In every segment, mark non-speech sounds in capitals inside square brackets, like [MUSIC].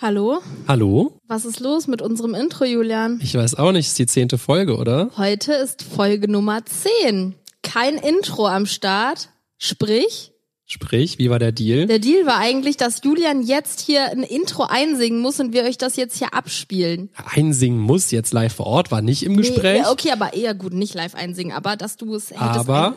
Hallo? Hallo? Was ist los mit unserem Intro, Julian? Ich weiß auch nicht, ist die zehnte Folge, oder? Heute ist Folge Nummer 10. Kein Intro am Start. Sprich, Sprich, wie war der Deal? der Deal war eigentlich, dass Julian jetzt hier ein Intro einsingen muss und wir euch das jetzt hier abspielen. Einsingen muss jetzt live vor Ort, war nicht im Gespräch. Nee, okay, aber eher gut, nicht live einsingen, aber dass du es hättest. aber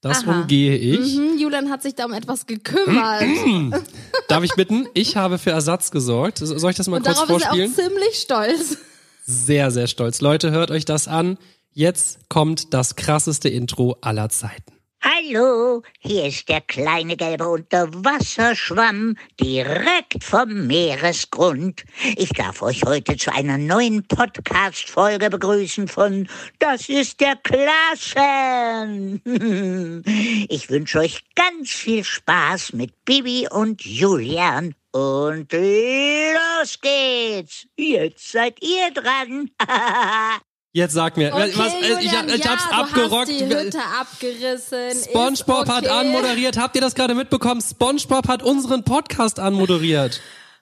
das Aha. umgehe ich. Mhm, Julian hat sich da um etwas gekümmert. [CLEARS THROAT] Darf ich bitten? Ich habe für Ersatz gesorgt. Soll ich das mal und kurz darauf ist er vorspielen? auch ziemlich stolz. Sehr, sehr stolz. Leute, hört euch das an. Jetzt kommt das krasseste Intro aller Zeiten. Hallo, hier ist der kleine gelbe Unterwasserschwamm direkt vom Meeresgrund. Ich darf euch heute zu einer neuen Podcast-Folge begrüßen von Das ist der Klassen. [LAUGHS] Ich wünsche euch ganz viel Spaß mit Bibi und Julian. Und los geht's. Jetzt seid ihr dran. [LAUGHS] Jetzt sag mir, Okay, was, äh, ich, Julian, ich ja, hab's du abgerockt. Hast die Hütte abgerissen. SpongeBob ist hat okay. anmoderiert. Habt ihr das gerade mitbekommen? SpongeBob hat unseren Podcast anmoderiert.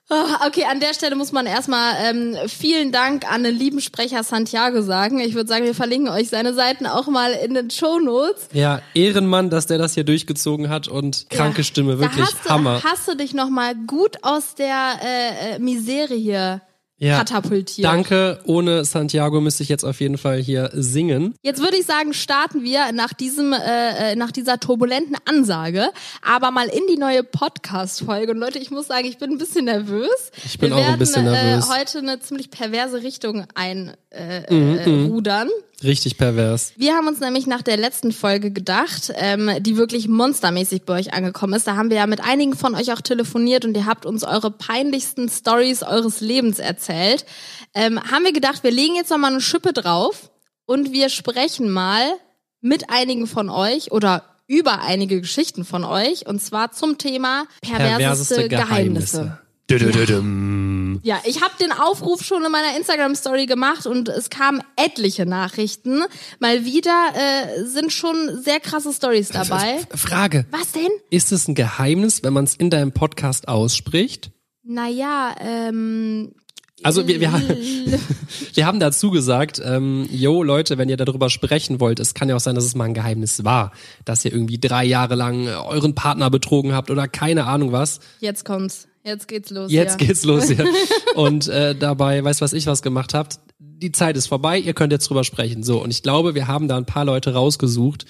Ah, Okay, an der Stelle muss man erstmal ähm, vielen Dank an den lieben Sprecher Santiago sagen. Ich würde sagen, wir verlinken euch seine Seiten auch mal in den Show Notes. Ja, Ehrenmann, dass der das hier durchgezogen hat und kranke Ja. Stimme, wirklich hast du, Hammer. Hast du dich nochmal gut aus der äh, äh, Misere hier Ja. katapultiert. Danke, ohne Santiago müsste ich jetzt auf jeden Fall hier singen. Jetzt würde ich sagen, starten wir nach diesem, äh, äh, nach dieser turbulenten Ansage, aber mal in die neue Podcast-Folge. Und Leute, ich muss sagen, ich bin ein bisschen nervös. Ich bin wir auch ein werden, bisschen nervös. Äh, heute eine ziemlich perverse Richtung einrudern. Äh, Mhm, äh, rudern. Richtig pervers. Wir haben uns nämlich nach der letzten Folge gedacht, ähm, die wirklich monstermäßig bei euch angekommen ist. Da haben wir ja mit einigen von euch auch telefoniert und ihr habt uns eure peinlichsten Stories eures Lebens erzählt. Ähm, haben wir gedacht, wir legen jetzt nochmal eine Schippe drauf und wir sprechen mal mit einigen von euch oder über einige Geschichten von euch und zwar zum Thema perverseste, Geheimnisse. Dü-dü-dü-düm. Ja, ich habe den Aufruf schon in meiner Instagram-Story gemacht und es kamen etliche Nachrichten. Mal wieder äh, sind schon sehr krasse Stories dabei. Frage. Was denn? Ist es ein Geheimnis, wenn man es in deinem Podcast ausspricht? Naja, ähm. Also wir, wir, [LAUGHS] wir haben dazu gesagt, ähm, yo Leute, wenn ihr darüber sprechen wollt, es kann ja auch sein, dass es mal ein Geheimnis war, dass ihr irgendwie drei Jahre lang euren Partner betrogen habt oder keine Ahnung was. Jetzt kommt's. Jetzt geht's los. Jetzt ja. geht's los hier. [LAUGHS] Und äh, dabei, weiß was ich was gemacht habt. Die Zeit ist vorbei, ihr könnt jetzt drüber sprechen. So, und ich glaube, wir haben da ein paar Leute rausgesucht.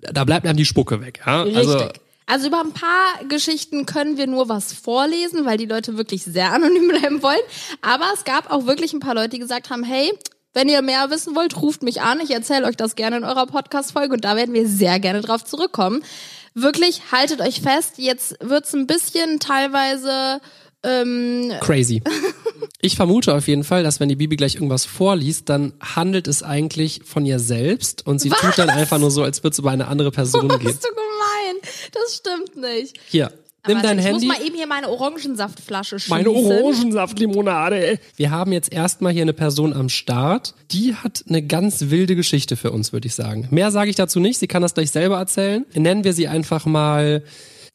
Da bleibt einem die Spucke weg. Ja? Also, Richtig. Also über ein paar Geschichten können wir nur was vorlesen, weil die Leute wirklich sehr anonym [LAUGHS] bleiben wollen. Aber es gab auch wirklich ein paar Leute, die gesagt haben, hey, wenn ihr mehr wissen wollt, ruft mich an. Ich erzähle euch das gerne in eurer Podcast-Folge und da werden wir sehr gerne drauf zurückkommen. Wirklich, haltet euch fest, jetzt wird's ein bisschen teilweise ähm, crazy. [LAUGHS] Ich vermute auf jeden Fall, dass wenn die Bibi gleich irgendwas vorliest, dann handelt es eigentlich von ihr selbst und sie tut dann einfach nur so, als würde es über eine andere Person [LAUGHS] gehen. bist du gemein. Das stimmt nicht. Hier, nimm dein ich Handy. muss mal eben hier meine Orangensaftflasche schließen. Meine Orangensaftlimonade. ey. Wir haben jetzt erstmal hier eine Person am Start, die hat eine ganz wilde Geschichte für uns, würde ich sagen. Mehr sage ich dazu nicht, sie kann das gleich selber erzählen. Nennen wir sie einfach mal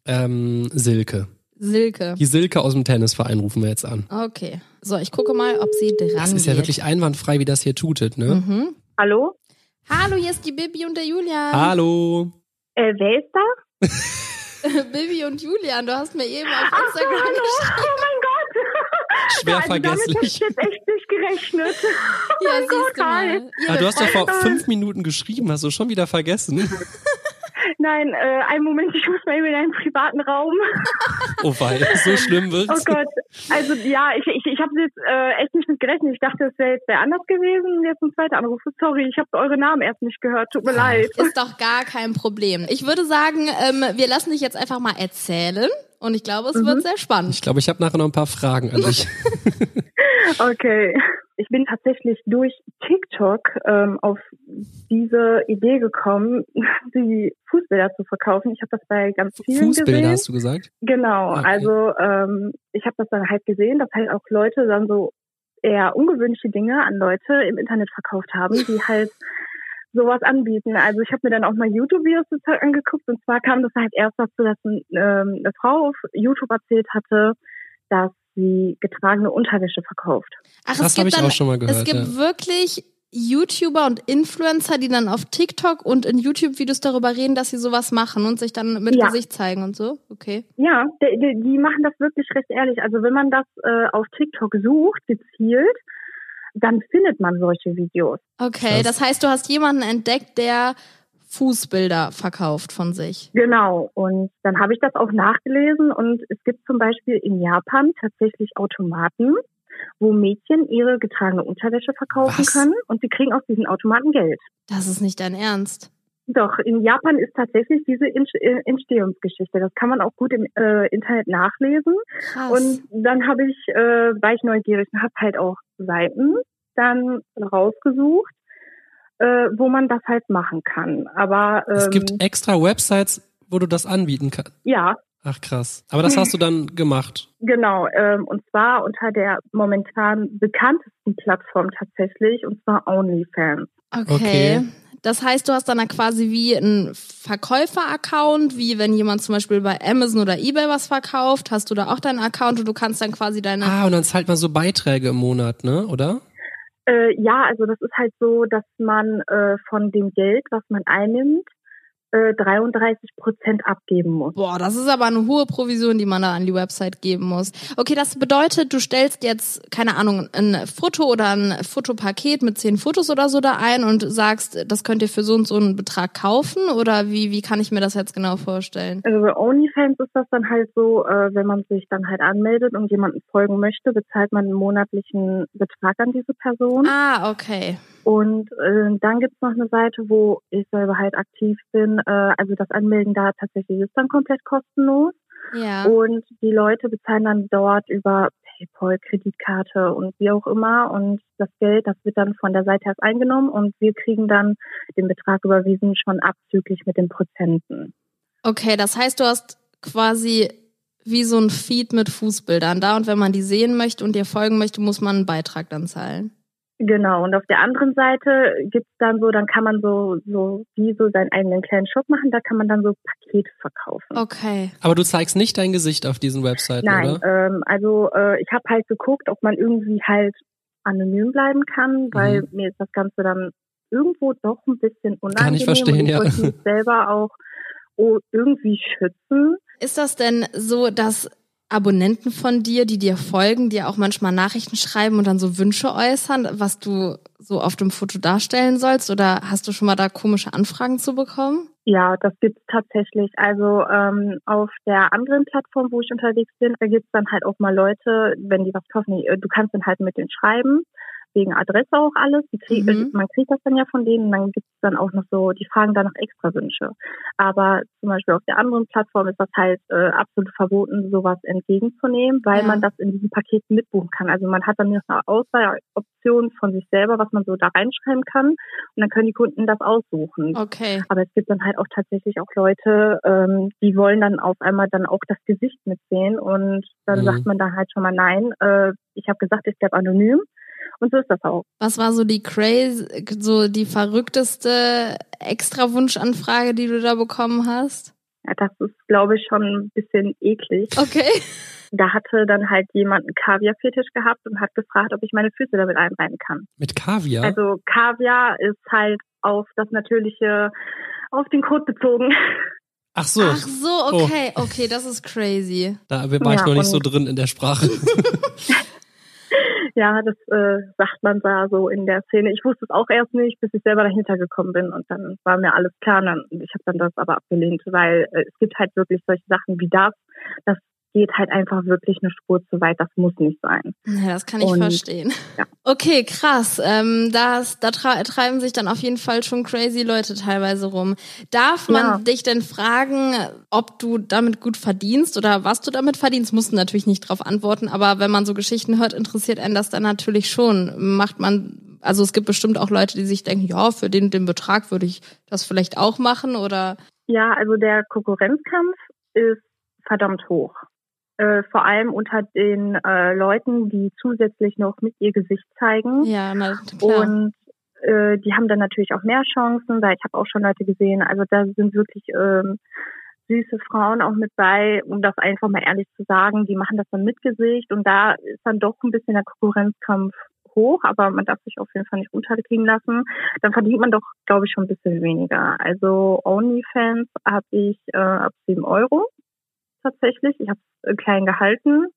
ähm, Silke. Silke. Die Silke aus dem Tennisverein rufen wir jetzt an. Okay. So, ich gucke mal, ob sie dran Das ist ja geht. wirklich einwandfrei, wie das hier tutet, ne? Mhm. Hallo? Hallo, hier ist die Bibi und der Julian. Hallo. Äh, wer ist da? [LAUGHS] [LAUGHS] Bibi und Julian, du hast mir eben auf Ach so, Instagram hallo. geschrieben. Oh mein Gott. Schwer also Damit hätte ich vergesslich. jetzt echt nicht gerechnet. Oh Ja, mein siehst Gott, du mal. Ah, du hast doch vor fünf Minuten geschrieben, hast du schon wieder vergessen? [LAUGHS] Nein, äh, einen Moment, ich muss mal eben in einen privaten Raum. [LAUGHS] Oh wei, so schlimm Oh wird's. Gott. Also ja, ich, ich, ich habe jetzt äh, echt nicht mit gerechnet. Ich dachte, es wäre jetzt wer anders gewesen. Jetzt ein zweiter Anruf. Sorry, ich habe eure Namen erst nicht gehört. Tut mir leid. Ist doch gar kein Problem. Ich würde sagen, ähm, wir lassen dich jetzt einfach mal erzählen. Und ich glaube, es Mhm. wird sehr spannend. Ich glaube, ich habe nachher noch ein paar Fragen an dich. [LAUGHS] Okay. Ich bin tatsächlich durch TikTok ähm, auf diese Idee gekommen, [LAUGHS] die Fußbilder zu verkaufen. Ich habe das bei ganz vielen Fußbilder gesehen. hast du gesagt? Genau, Okay. also ähm, ich habe das dann halt gesehen, dass halt auch Leute dann so eher ungewöhnliche Dinge an Leute im Internet verkauft haben, die halt sowas anbieten. Also ich habe mir dann auch mal YouTube-Videos dazu angeguckt und zwar kam das halt erst dazu, dass ein, ähm, eine Frau auf YouTube erzählt hatte, dass sie getragene Unterwäsche verkauft. Ach, Das habe ich dann, auch schon mal gehört, Es gibt ja. wirklich YouTuber und Influencer, die dann auf TikTok und in YouTube-Videos darüber reden, dass sie sowas machen und sich dann mit Ja. Gesicht zeigen und so. Okay. Ja, die, die, die machen das wirklich recht ehrlich. Also wenn man das äh, auf TikTok sucht, gezielt, dann findet man solche Videos. Okay, das heißt, du hast jemanden entdeckt, der Fußbilder verkauft von sich. Genau. Und dann habe ich das auch nachgelesen und es gibt zum Beispiel in Japan tatsächlich Automaten, wo Mädchen ihre getragene Unterwäsche verkaufen Was? können und sie kriegen aus diesen Automaten Geld. Das ist nicht dein Ernst. Doch, in Japan ist tatsächlich diese äh, Entstehungsgeschichte. Das kann man auch gut im äh, Internet nachlesen. Krass. Und dann habe ich, äh, war ich neugierig und habe halt auch Seiten dann rausgesucht, äh, wo man das halt machen kann. Aber ähm, Es gibt extra Websites, wo du das anbieten kannst. ja, Ach krass. Aber das hast du dann gemacht. genau. Ähm, und zwar unter der momentan bekanntesten Plattform tatsächlich, und zwar OnlyFans. okay. okay. Das heißt, du hast dann da quasi wie einen Verkäufer-Account, wie wenn jemand zum Beispiel bei Amazon oder Ebay was verkauft, hast du da auch deinen Account und du kannst dann quasi deine. Ah, und dann zahlt man so Beiträge im Monat, ne? Oder? Äh, ja, also das ist halt so, dass man äh, von dem Geld, was man einnimmt, äh, 33 Prozent abgeben muss. Boah, das ist aber eine hohe Provision, die man da an die Website geben muss. Okay, das bedeutet, du stellst jetzt, keine Ahnung, ein Foto oder ein Fotopaket mit zehn Fotos oder so da ein und sagst, das könnt ihr für so und so einen Betrag kaufen? Oder wie, wie kann ich mir das jetzt genau vorstellen? Also bei OnlyFans ist das dann halt so, äh, wenn man sich dann halt anmeldet und jemanden folgen möchte, bezahlt man einen monatlichen Betrag an diese Person. Ah, okay. Und äh, dann gibt's noch eine Seite, wo ich selber halt aktiv bin. Äh, also das Anmelden da tatsächlich ist dann komplett kostenlos. Ja. Und die Leute bezahlen dann dort über PayPal, Kreditkarte und wie auch immer. Und das Geld, das wird dann von der Seite erst eingenommen und wir kriegen dann den Betrag überwiesen, schon abzüglich mit den Prozenten. Okay, das heißt, du hast quasi wie so ein Feed mit Fußbildern da und wenn man die sehen möchte und dir folgen möchte, muss man einen Beitrag dann zahlen. Genau, und auf der anderen Seite gibt's dann so, dann kann man so, so wie so seinen eigenen kleinen Shop machen, da kann man dann so Pakete verkaufen. Okay. Aber du zeigst nicht dein Gesicht auf diesen Webseiten, Nein, oder? ähm, also äh, ich habe halt geguckt, ob man irgendwie halt anonym bleiben kann, weil mir ist das Ganze dann irgendwo doch ein bisschen unangenehm. Kann ich verstehen, und ich ja. wollte mich selber auch oh, irgendwie schützen. Ist das denn so, dass Abonnenten von dir, die dir folgen, dir auch manchmal Nachrichten schreiben und dann so Wünsche äußern, was du so auf dem Foto darstellen sollst? Oder hast du schon mal da komische Anfragen zu bekommen? Ja, das gibt's tatsächlich. Also ähm, auf der anderen Plattform, wo ich unterwegs bin, da gibt's dann halt auch mal Leute, wenn die was kaufen, die, äh, du kannst dann halt mit denen schreiben, wegen Adresse auch alles. Die krieg, Mhm. äh, Man kriegt das dann ja von denen und dann gibt's dann auch noch so, die fragen dann nach Extrawünsche. Aber zum Beispiel auf der anderen Plattform ist das halt äh, absolut verboten, sowas entgegenzunehmen, weil Ja. man das in diesen Paketen mitbuchen kann. Also man hat dann noch eine Auswahloption von sich selber, was man so da reinschreiben kann und dann können die Kunden das aussuchen. Okay. Aber es gibt dann halt auch tatsächlich auch Leute, ähm, die wollen dann auf einmal dann auch das Gesicht mitsehen und dann Mhm. sagt man dann halt schon mal nein. Äh, ich habe gesagt, ich bleib anonym und so ist das auch. Was war so die crazy, so die verrückteste Extra-Wunschanfrage, die du da bekommen hast? Ja, das ist, glaube ich, schon ein bisschen eklig. Okay. Da hatte dann halt jemand einen Kaviar-Fetisch gehabt und hat gefragt, ob ich meine Füße damit einreiben kann. Mit Kaviar? Also Kaviar ist halt auf das natürliche, auf den Kot bezogen. Ach so, Ach so, okay, okay, das ist crazy. da war ich Ja, noch nicht so drin in der Sprache. [LAUGHS] Ja, das äh, sagt man da so in der Szene. Ich wusste es auch erst nicht, bis ich selber dahinter gekommen bin und dann war mir alles klar. Und dann, ich habe dann das aber abgelehnt, weil äh, es gibt halt wirklich solche Sachen wie das. Das geht halt einfach wirklich eine Spur zu weit. Das muss nicht sein. Ja, das kann ich Und, verstehen. ja. Okay, krass. Ähm, das, da treiben sich dann auf jeden Fall schon crazy Leute teilweise rum. Darf man Ja. dich denn fragen, ob du damit gut verdienst oder was du damit verdienst? Musst du natürlich nicht drauf antworten, aber wenn man so Geschichten hört, interessiert einen das dann natürlich schon. Macht man, also es gibt bestimmt auch Leute, die sich denken, ja, für den, den Betrag würde ich das vielleicht auch machen oder Ja, also der Konkurrenzkampf ist verdammt hoch. Äh, vor allem unter den äh, Leuten, die zusätzlich noch mit ihr Gesicht zeigen. ja, na klar. Und äh, die haben dann natürlich auch mehr Chancen, weil ich habe auch schon Leute gesehen, also da sind wirklich ähm, süße Frauen auch mit bei, um das einfach mal ehrlich zu sagen. Die machen das dann mit Gesicht und da ist dann doch ein bisschen der Konkurrenzkampf hoch, aber man darf sich auf jeden Fall nicht unterkriegen lassen. Dann verdient man doch, glaube ich, schon ein bisschen weniger. Also OnlyFans habe ich äh, ab sieben Euro tatsächlich. Ich habe es klein gehalten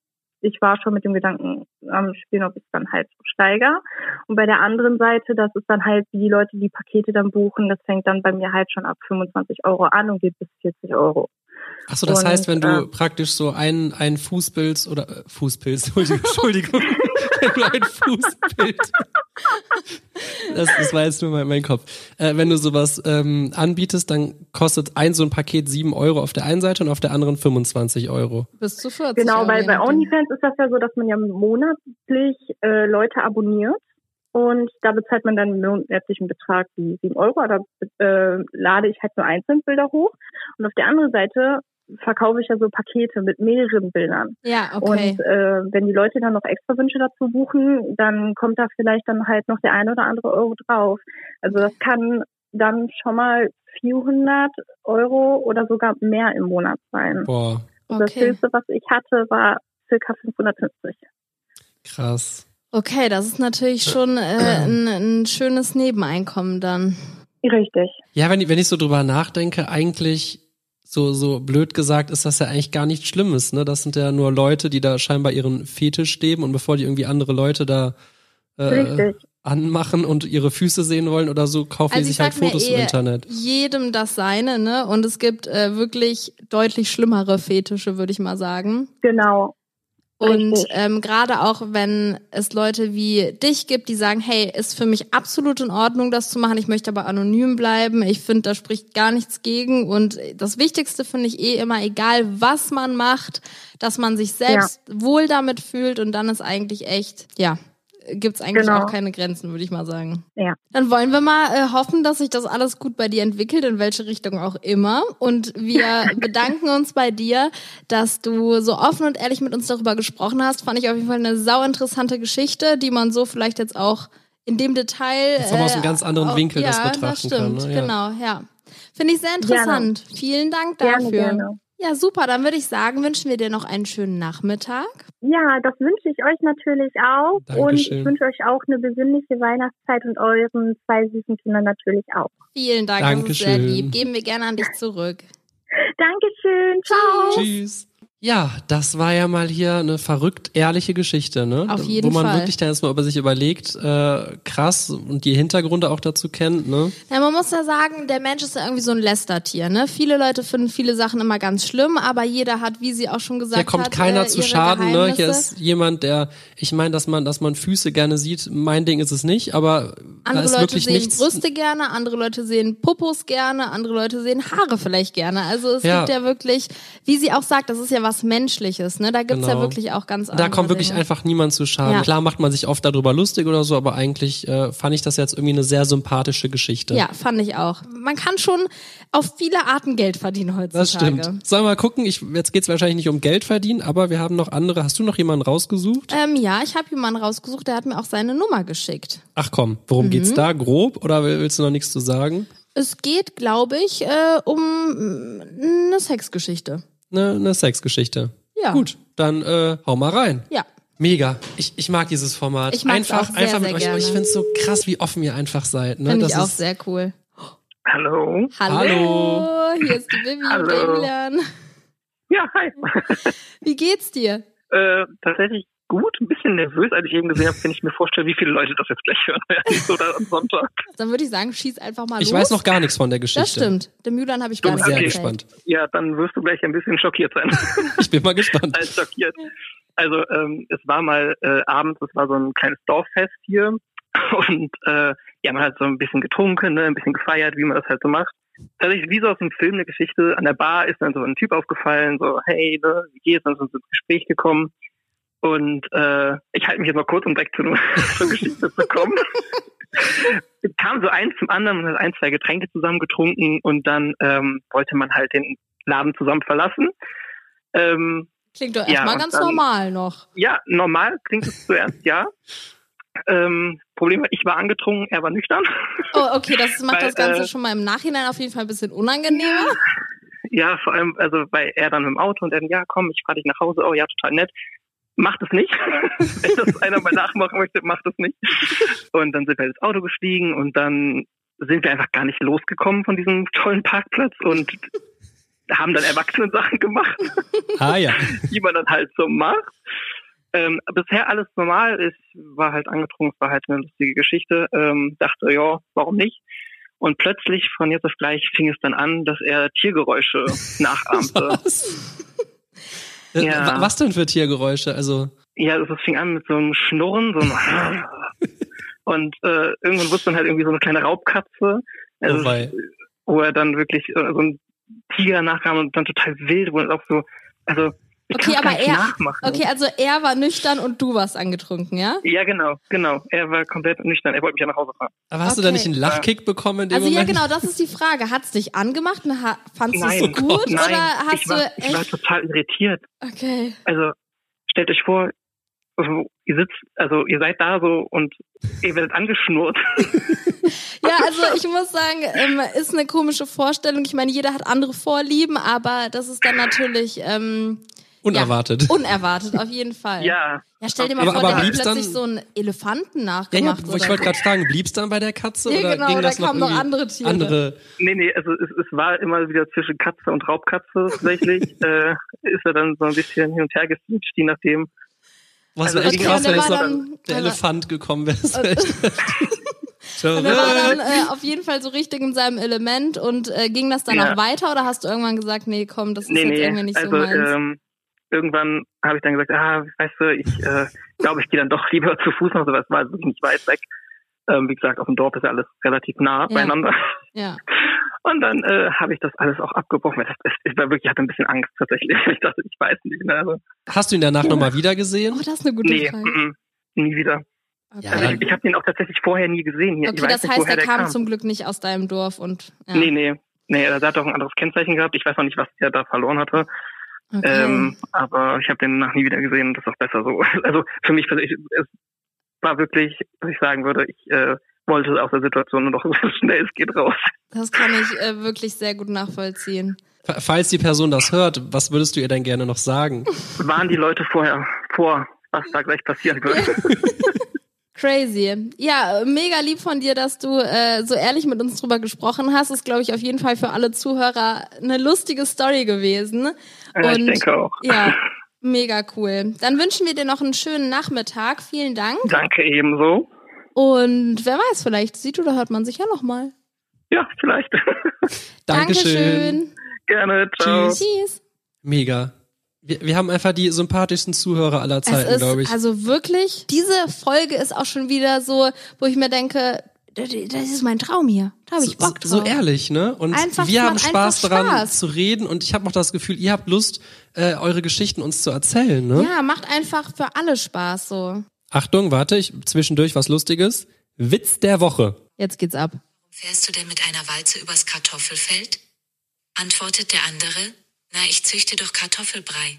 ich war schon mit dem Gedanken am Spielen, ob ich es dann halt steiger. Und bei der anderen Seite, das ist dann halt, die Leute die Pakete dann buchen, das fängt dann bei mir halt schon ab 25 Euro an und geht bis 40 Euro. Achso, das und, heißt, wenn du äh, praktisch so ein, ein Fußpilz oder äh, Fußpilz, [LAUGHS] Entschuldigung, wenn du ein Fußbild, das, das war jetzt nur mein, mein Kopf. Äh, wenn du sowas ähm, anbietest, dann kostet ein so ein Paket sieben Euro auf der einen Seite und auf der anderen 25 Euro. Bis zu 40 Genau, weil bei OnlyFans ist das ja so, dass man ja monatlich äh, Leute abonniert und da bezahlt man dann einen monatlichen Betrag wie sieben Euro, da äh, lade ich halt nur einzelne Bilder hoch. Und auf der anderen Seite verkaufe ich ja so Pakete mit mehreren Bildern. Ja, okay. Und äh, wenn die Leute dann noch extra Wünsche dazu buchen, dann kommt da vielleicht dann halt noch der eine oder andere Euro drauf. Also das kann dann schon mal 400 Euro oder sogar mehr im Monat sein. Boah. Und das höchste, was ich hatte, war circa 550. Krass. Okay, das ist natürlich schon äh, ein, ein schönes Nebeneinkommen dann. Richtig. Ja, wenn ich, wenn ich so drüber nachdenke, eigentlich so, so blöd gesagt, ist das ja eigentlich gar nichts Schlimmes, ne? Das sind ja nur Leute, die da scheinbar ihren Fetisch leben und bevor die irgendwie andere Leute da äh, anmachen und ihre Füße sehen wollen oder so, kaufen also die sich halt Fotos im Internet. Jedem das seine, ne? Und es gibt äh, wirklich deutlich schlimmere Fetische, würde ich mal sagen. Genau. Und ähm, gerade auch, wenn es Leute wie dich gibt, die sagen, hey, ist für mich absolut in Ordnung, das zu machen, ich möchte aber anonym bleiben, ich finde, da spricht gar nichts gegen. Und das Wichtigste finde ich eh immer, egal was man macht, dass man sich selbst ja. wohl damit fühlt und dann ist eigentlich echt, ja, gibt's eigentlich genau. auch keine Grenzen, würde ich mal sagen. Ja. Dann wollen wir mal äh, hoffen, dass sich das alles gut bei dir entwickelt, in welche Richtung auch immer. Und wir [LAUGHS] bedanken uns bei dir, dass du so offen und ehrlich mit uns darüber gesprochen hast. Fand ich auf jeden Fall eine sau interessante Geschichte, die man so vielleicht jetzt auch in dem Detail. Jetzt äh, aus einem ganz anderen Winkel ja, das betrachten das stimmt, kann. Ne? Ja. Genau, ja. Finde ich sehr interessant. Gerne. Vielen Dank dafür. Gerne, gerne. Ja, super. Dann würde ich sagen, wünschen wir dir noch einen schönen Nachmittag. Ja, das wünsche ich euch natürlich auch. Dankeschön. Und ich wünsche euch auch eine besinnliche Weihnachtszeit und euren zwei süßen Kindern natürlich auch. Vielen Dank, Dankeschön. das ist sehr lieb. Geben wir gerne an dich zurück. Dankeschön. Ciao. Tschüss. Ja, das war ja mal hier eine verrückt ehrliche Geschichte, ne? Auf jeden Wo man Fall. wirklich dann erstmal über sich überlegt, äh, krass und die Hintergründe auch dazu kennt, ne? Ja, man muss ja sagen, der Mensch ist ja irgendwie so ein Lästertier, ne? Viele Leute finden viele Sachen immer ganz schlimm, aber jeder hat, wie sie auch schon gesagt hat, Hier kommt hat, keiner äh, zu Schaden, ne? Hier ist jemand, der, ich meine, dass man, dass man Füße gerne sieht, mein Ding ist es nicht, aber andere da ist Leute sehen nichts. Brüste gerne, andere Leute sehen Popos gerne, andere Leute sehen Haare vielleicht gerne. Also es Ja. gibt ja wirklich, wie sie auch sagt, das ist ja was Menschliches, ne? Da gibt's ja Genau. wirklich auch ganz andere Da kommt wirklich Dinge. einfach niemand zu Schaden. Ja. Klar macht man sich oft darüber lustig oder so, aber eigentlich äh, fand ich das jetzt irgendwie eine sehr sympathische Geschichte. Ja, fand ich auch. Man kann schon auf viele Arten Geld verdienen heutzutage. Das stimmt. Sollen wir mal gucken, ich, jetzt geht's wahrscheinlich nicht um Geld verdienen, aber wir haben noch andere. Hast du noch jemanden rausgesucht? Ähm, ja, ich habe jemanden rausgesucht, der hat mir auch seine Nummer geschickt. Ach komm, worum geht's Mhm. da? Grob oder willst du noch nichts zu sagen? Es geht, glaube ich, äh, um mm, eine Sexgeschichte. Eine, eine Sexgeschichte. Ja. Gut, dann äh, hau mal rein. Ja. Mega. Ich, ich mag dieses Format. Ich mag's einfach auch sehr, einfach mit sehr euch. gerne. Ich find's so krass, wie offen ihr einfach seid. Ne? Finde ich Das auch ist- sehr cool. Hallo. Hallo, Hallo. hier ist die Vivi und Hallo. Emilian. Ja, hi. Wie geht's dir? äh, tatsächlich gut, ein bisschen nervös, als ich eben gesehen habe, wenn ich mir vorstelle, wie viele Leute das jetzt gleich hören werden oder am Sonntag. [LAUGHS] Dann würde ich sagen, schieß einfach mal Ich los. weiß noch gar nichts von der Geschichte. Das stimmt. Dem Julian habe ich Ich gar nicht sehr Okay. gespannt. Ja, dann wirst du gleich ein bisschen schockiert sein. [LAUGHS] Ich bin mal gespannt. als schockiert. Also ähm, es war mal äh, abends, es war so ein kleines Dorffest hier und äh, ja, man hat so ein bisschen getrunken, ne, ein bisschen gefeiert, wie man das halt so macht. Tatsächlich wie so aus einem Film eine Geschichte. An der Bar ist dann so ein Typ aufgefallen, so hey, ne, wie geht's? Dann sind wir ins Gespräch gekommen. Und äh, ich halte mich jetzt mal kurz, um direkt zu [LAUGHS] einer Geschichte zu kommen. Es kam so eins zum anderen, man hat ein, zwei Getränke zusammen getrunken und dann ähm, wollte man halt den Laden zusammen verlassen. Ähm, Klingt doch Ja, erstmal und ganz dann- normal noch. ja, normal klingt es zuerst, ja. Ähm, Problem war, ich war angetrunken, er war nüchtern. Oh, okay, das macht Weil, das Ganze äh, schon mal im Nachhinein auf jeden Fall ein bisschen unangenehmer. Ja, vor allem, also weil er dann im Auto und er, ja, komm, ich fahr dich nach Hause. Oh ja, total nett. Macht es nicht. [LAUGHS] Wenn das einer mal nachmachen möchte, macht es nicht. Und dann sind wir ins Auto gestiegen und dann sind wir einfach gar nicht losgekommen von diesem tollen Parkplatz und haben dann Erwachsenen-Sachen gemacht, [LAUGHS] Ah ja. die man dann halt so macht. Ähm, bisher alles normal. Ich war halt angetrunken, es war halt eine lustige Geschichte. Ähm, dachte, ja, warum nicht? Und plötzlich von jetzt auf gleich fing es dann an, dass er Tiergeräusche [LAUGHS] nachahmte. Was? Äh, Ja. wa- Was denn für Tiergeräusche? Also, Ja, also es fing an mit so einem Schnurren, so einem [LAUGHS] und äh, irgendwann wusste dann halt irgendwie so eine kleine Raubkatze, also, oh wo er dann wirklich äh, so ein Tiger nachkam und dann total wild, wo er auch so, also ich Okay, aber er, nachmachen. okay, also er war nüchtern und du warst angetrunken, ja? Ja, genau, genau. Er war komplett nüchtern. Er wollte mich ja nach Hause fahren. Aber hast du da Okay. nicht einen Lachkick bekommen in dem Also ja, Moment? genau, das ist die Frage. Hat's dich angemacht? und Fandst du es Nein, gut Nein, oder hast ich, war, du ich war echt? total irritiert. Okay. Also stellt euch vor, also, ihr sitzt, also ihr seid da so und ihr werdet angeschnurrt. [LAUGHS] Ja, also ich muss sagen, ähm, ist eine komische Vorstellung. Ich meine, jeder hat andere Vorlieben, aber das ist dann natürlich ähm, Unerwartet. Ja, [LAUGHS] unerwartet, auf jeden Fall. ja. Ja, stell dir mal Aber- vor, aber der hat plötzlich dann- so einen Elefanten ja, ja, nachgemacht. ich wollte [LAUGHS] gerade fragen, blieb's dann bei der Katze Ja, oder genau, ging da das noch kamen noch irgendwie andere Tiere. andere Nee, nee, also es, es war immer wieder zwischen Katze und Raubkatze tatsächlich. [LAUGHS] äh, ist er dann so ein bisschen hin und her geswitcht, je nachdem. Was Also, wäre echt okay, krass, wenn der jetzt war noch dann- der war- Elefant gekommen wäre. Und er war dann äh, auf jeden Fall so richtig in seinem Element und äh, ging das dann Ja. auch weiter oder hast du irgendwann gesagt, nee, komm, das ist Nee, jetzt nee, irgendwie nicht also so meins? ähm, irgendwann habe ich dann gesagt, ah, weißt du, ich äh, glaube, ich gehe dann doch lieber [LAUGHS] zu Fuß noch, so was war wirklich nicht weit weg. Ähm, wie gesagt, auf dem Dorf ist ja alles relativ nah Ja. beieinander. ja. [LAUGHS] Und dann äh, habe ich das alles auch abgebrochen. Das, ich war wirklich, ich hatte ein bisschen Angst tatsächlich. [LAUGHS] Ich dachte, ich weiß nicht. Ne? Also, Hast du ihn danach nochmal wieder gesehen? Oh, das ist eine gute nee, Frage. mm, mm, nie wieder. Okay, Ja, Also ich, ich habe den auch tatsächlich vorher nie gesehen. Hier. ich okay weiß das nicht, heißt, er der kam, zum Glück nicht aus deinem Dorf und ja. Nee, nee. Nee, er hat auch ein anderes Kennzeichen gehabt. Ich weiß noch nicht, was er da verloren hatte. Okay. Ähm, aber ich habe den nach nie wieder gesehen und das ist auch besser so. [LAUGHS] Also für mich persönlich, es war wirklich, was ich sagen würde, ich äh, wollte aus der Situation nur noch [LAUGHS] so schnell es geht raus. Das kann ich äh, wirklich sehr gut nachvollziehen. Falls die Person das hört, was würdest du ihr denn gerne noch sagen? Waren die Leute vorher vor, was da gleich passieren wird? [LAUGHS] Crazy. Ja, mega lieb von dir, dass du äh, so ehrlich mit uns drüber gesprochen hast. Ist, glaube ich, auf jeden Fall für alle Zuhörer eine lustige Story gewesen. Ja, ich Und denke auch. ja, mega cool. Dann wünschen wir dir noch einen schönen Nachmittag. Vielen Dank. Danke ebenso. Und wer weiß, vielleicht sieht oder hört man sich ja nochmal. Ja, vielleicht. [LAUGHS] Dankeschön. Gerne, ciao. Tschüss. Tschüss. Mega. Wir, wir haben einfach die sympathischsten Zuhörer aller Zeiten, glaube ich. also wirklich, diese Folge ist auch schon wieder so, wo ich mir denke, das ist mein Traum hier. Da habe ich Bock drauf. so, so ehrlich, ne? Und Einfach, wir haben Spaß daran Spaß. zu reden und ich habe auch das Gefühl, ihr habt Lust, äh, eure Geschichten uns zu erzählen, ne? Ja, macht einfach für alle Spaß so. Achtung, warte, ich zwischendurch was Lustiges. Witz der Woche. Jetzt geht's ab. Fährst du denn mit einer Walze übers Kartoffelfeld? Antwortet der andere, na, ich züchte doch Kartoffelbrei.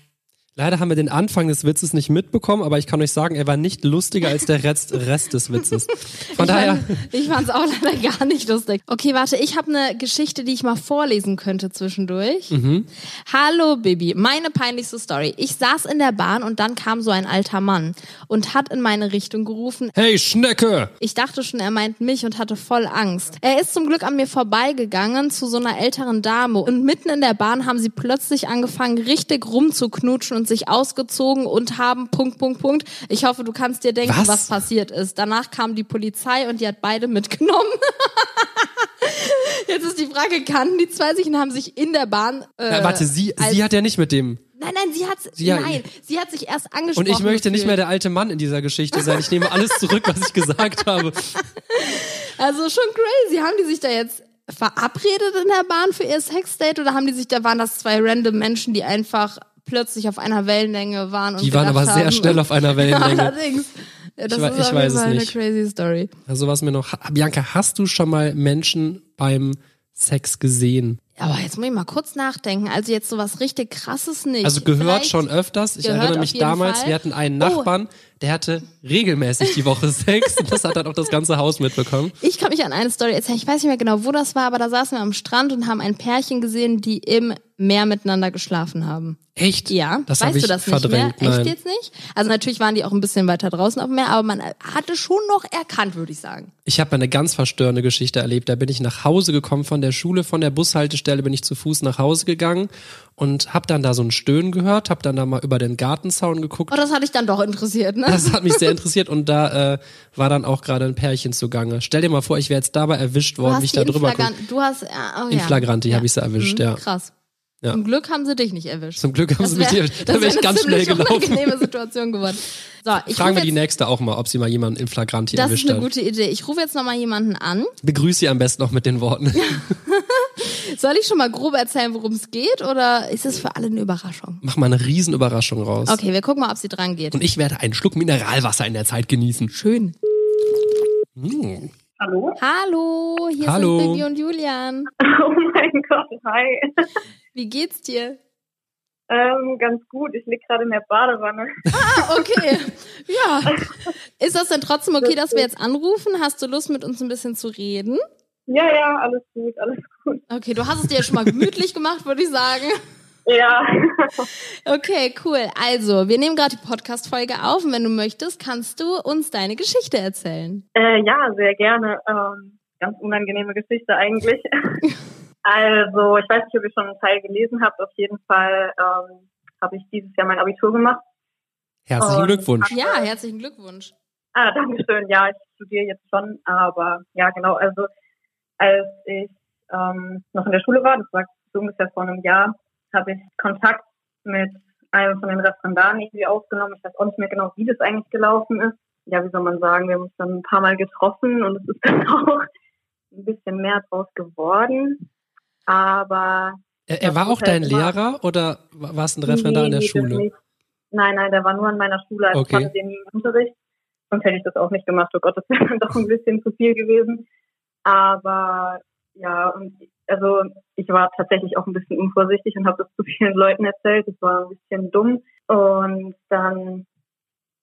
Leider haben wir den Anfang des Witzes nicht mitbekommen, aber ich kann euch sagen, er war nicht lustiger als der Rest, [LAUGHS] Rest des Witzes. Von ich daher, fand, ich fand's auch leider gar nicht lustig. Okay, warte, ich habe eine Geschichte, die ich mal vorlesen könnte zwischendurch. Mhm. Hallo Bibi, meine peinlichste Story. Ich saß in der Bahn und dann kam so ein alter Mann und hat in meine Richtung gerufen, hey Schnecke! Ich dachte schon, er meint mich und hatte voll Angst. Er ist zum Glück an mir vorbeigegangen zu so einer älteren Dame und mitten in der Bahn haben sie plötzlich angefangen, richtig rumzuknutschen und sich ausgezogen und haben Punkt, Punkt, Punkt. Ich hoffe, du kannst dir denken, Was? was, passiert ist. Danach kam die Polizei und die hat beide mitgenommen. [LAUGHS] Jetzt ist die Frage, kannten die zwei sich und haben sich in der Bahn. Äh, Ja, warte, sie, sie hat ja nicht mit dem. Nein, nein, sie hat, Sie hat- nein, sie hat sich erst angesprochen. Und ich möchte nicht mehr der alte Mann in dieser Geschichte sein. Ich nehme alles zurück, was ich gesagt habe. [LAUGHS] Also schon crazy. Haben die sich da jetzt verabredet in der Bahn für ihr Sexdate oder haben die sich, da waren das zwei random Menschen, die einfach plötzlich auf einer Wellenlänge waren und Die waren aber sehr schnell auf einer [LAUGHS] Ja, Wellenlänge. allerdings. Ja, das Ich ist ich auf weiß jeden Fall eine crazy Story. Also was mir noch. Bianca, hast du schon mal Menschen beim Sex gesehen? Aber jetzt muss ich mal kurz nachdenken. Also jetzt sowas richtig krasses nicht. Also gehört Vielleicht- schon öfters. Ich erinnere mich damals, Fall. wir hatten einen Oh. Der hatte regelmäßig die Woche [LAUGHS] Sex. Und das hat dann auch das ganze Haus mitbekommen. Ich kann mich an eine Story erzählen. Ich weiß nicht mehr genau, wo das war, aber da saßen wir am Strand und haben ein Pärchen gesehen, die im mehr miteinander geschlafen haben. Echt? Ja, das weißt ich du das nicht verdrängt. mehr? Echt Nein. jetzt nicht? Also natürlich waren die auch ein bisschen weiter draußen auf dem Meer, aber man hatte schon noch erkannt, würde ich sagen. Ich habe eine ganz verstörende Geschichte erlebt. Da bin ich nach Hause gekommen von der Schule, von der Bushaltestelle bin ich zu Fuß nach Hause gegangen und habe dann da so ein Stöhnen gehört, habe dann da mal über den Gartenzaun geguckt. Oh, das hat dich dann doch interessiert, ne? Das hat mich sehr interessiert und da äh, war dann auch gerade ein Pärchen zugange. Stell dir mal vor, ich wäre jetzt dabei erwischt worden, wie ich da drüber gucke. Du hast, ja, oh, In. Flagranti ja. habe ich sie erwischt, Mhm, ja. Krass. Ja. Zum Glück haben sie dich nicht erwischt. Zum Glück haben Das sie mich, wär- da das wäre wär ich eine ganz schnell gelaufen. unangenehme Situation geworden. So, ich Fragen wir die nächste auch mal, ob sie mal jemanden in Flagranti das ist erwischt eine hat. gute Idee. Ich rufe jetzt nochmal jemanden an. Begrüße sie am besten noch mit den Worten. [LAUGHS] Soll ich schon mal grob erzählen, worum es geht, oder ist es für alle eine Überraschung? Mach mal eine Riesenüberraschung raus. Okay, wir gucken mal, ob sie dran geht. Und ich werde einen Schluck Mineralwasser in der Zeit genießen. Schön. Hm. Hallo? Hallo, hier Hallo. sind Bibi und Julian. [LAUGHS] Oh mein Gott, hi. Wie geht's dir? Ähm, ganz gut. Ich lieg gerade in der Badewanne. Ah, okay. Ja. [LAUGHS] Ist das denn trotzdem okay, dass wir jetzt anrufen? Hast du Lust, mit uns ein bisschen zu reden? Ja, ja, alles gut, alles gut. Okay, du hast es dir ja schon mal gemütlich gemacht, würde ich sagen. Ja. Okay, cool. Also, wir nehmen gerade die Podcast-Folge auf und wenn du möchtest, kannst du uns deine Geschichte erzählen. Äh, ja, sehr gerne. Ähm, ganz unangenehme Geschichte eigentlich. [LAUGHS] also, ich weiß nicht, ob ihr schon einen Teil gelesen habt. Auf jeden Fall ähm, habe ich dieses Jahr mein Abitur gemacht. Herzlichen Und- Glückwunsch. Ja, herzlichen Glückwunsch. Ah, danke schön. Ja, ich studiere jetzt schon, aber ja, genau. Also, als ich ähm, noch in der Schule war, das war so ungefähr vor einem Jahr, habe ich Kontakt mit einem von den Referendaren irgendwie aufgenommen. Ich weiß auch nicht mehr genau, wie das eigentlich gelaufen ist. Ja, wie soll man sagen, wir haben uns dann ein paar Mal getroffen und es ist dann [LAUGHS] auch ein bisschen mehr draus geworden. Aber Er, er war auch halt dein Lehrer oder war es ein Referendar in der Nee, Schule? Nein, nein, der war nur an meiner Schule, also Okay. ich hatte den Unterricht. Sonst hätte ich das auch nicht gemacht. Oh Gott, das wäre dann [LAUGHS] doch ein bisschen zu viel gewesen. Aber ja, und also ich war tatsächlich auch ein bisschen unvorsichtig und habe das [LAUGHS] zu vielen Leuten erzählt. Das war ein bisschen dumm. Und dann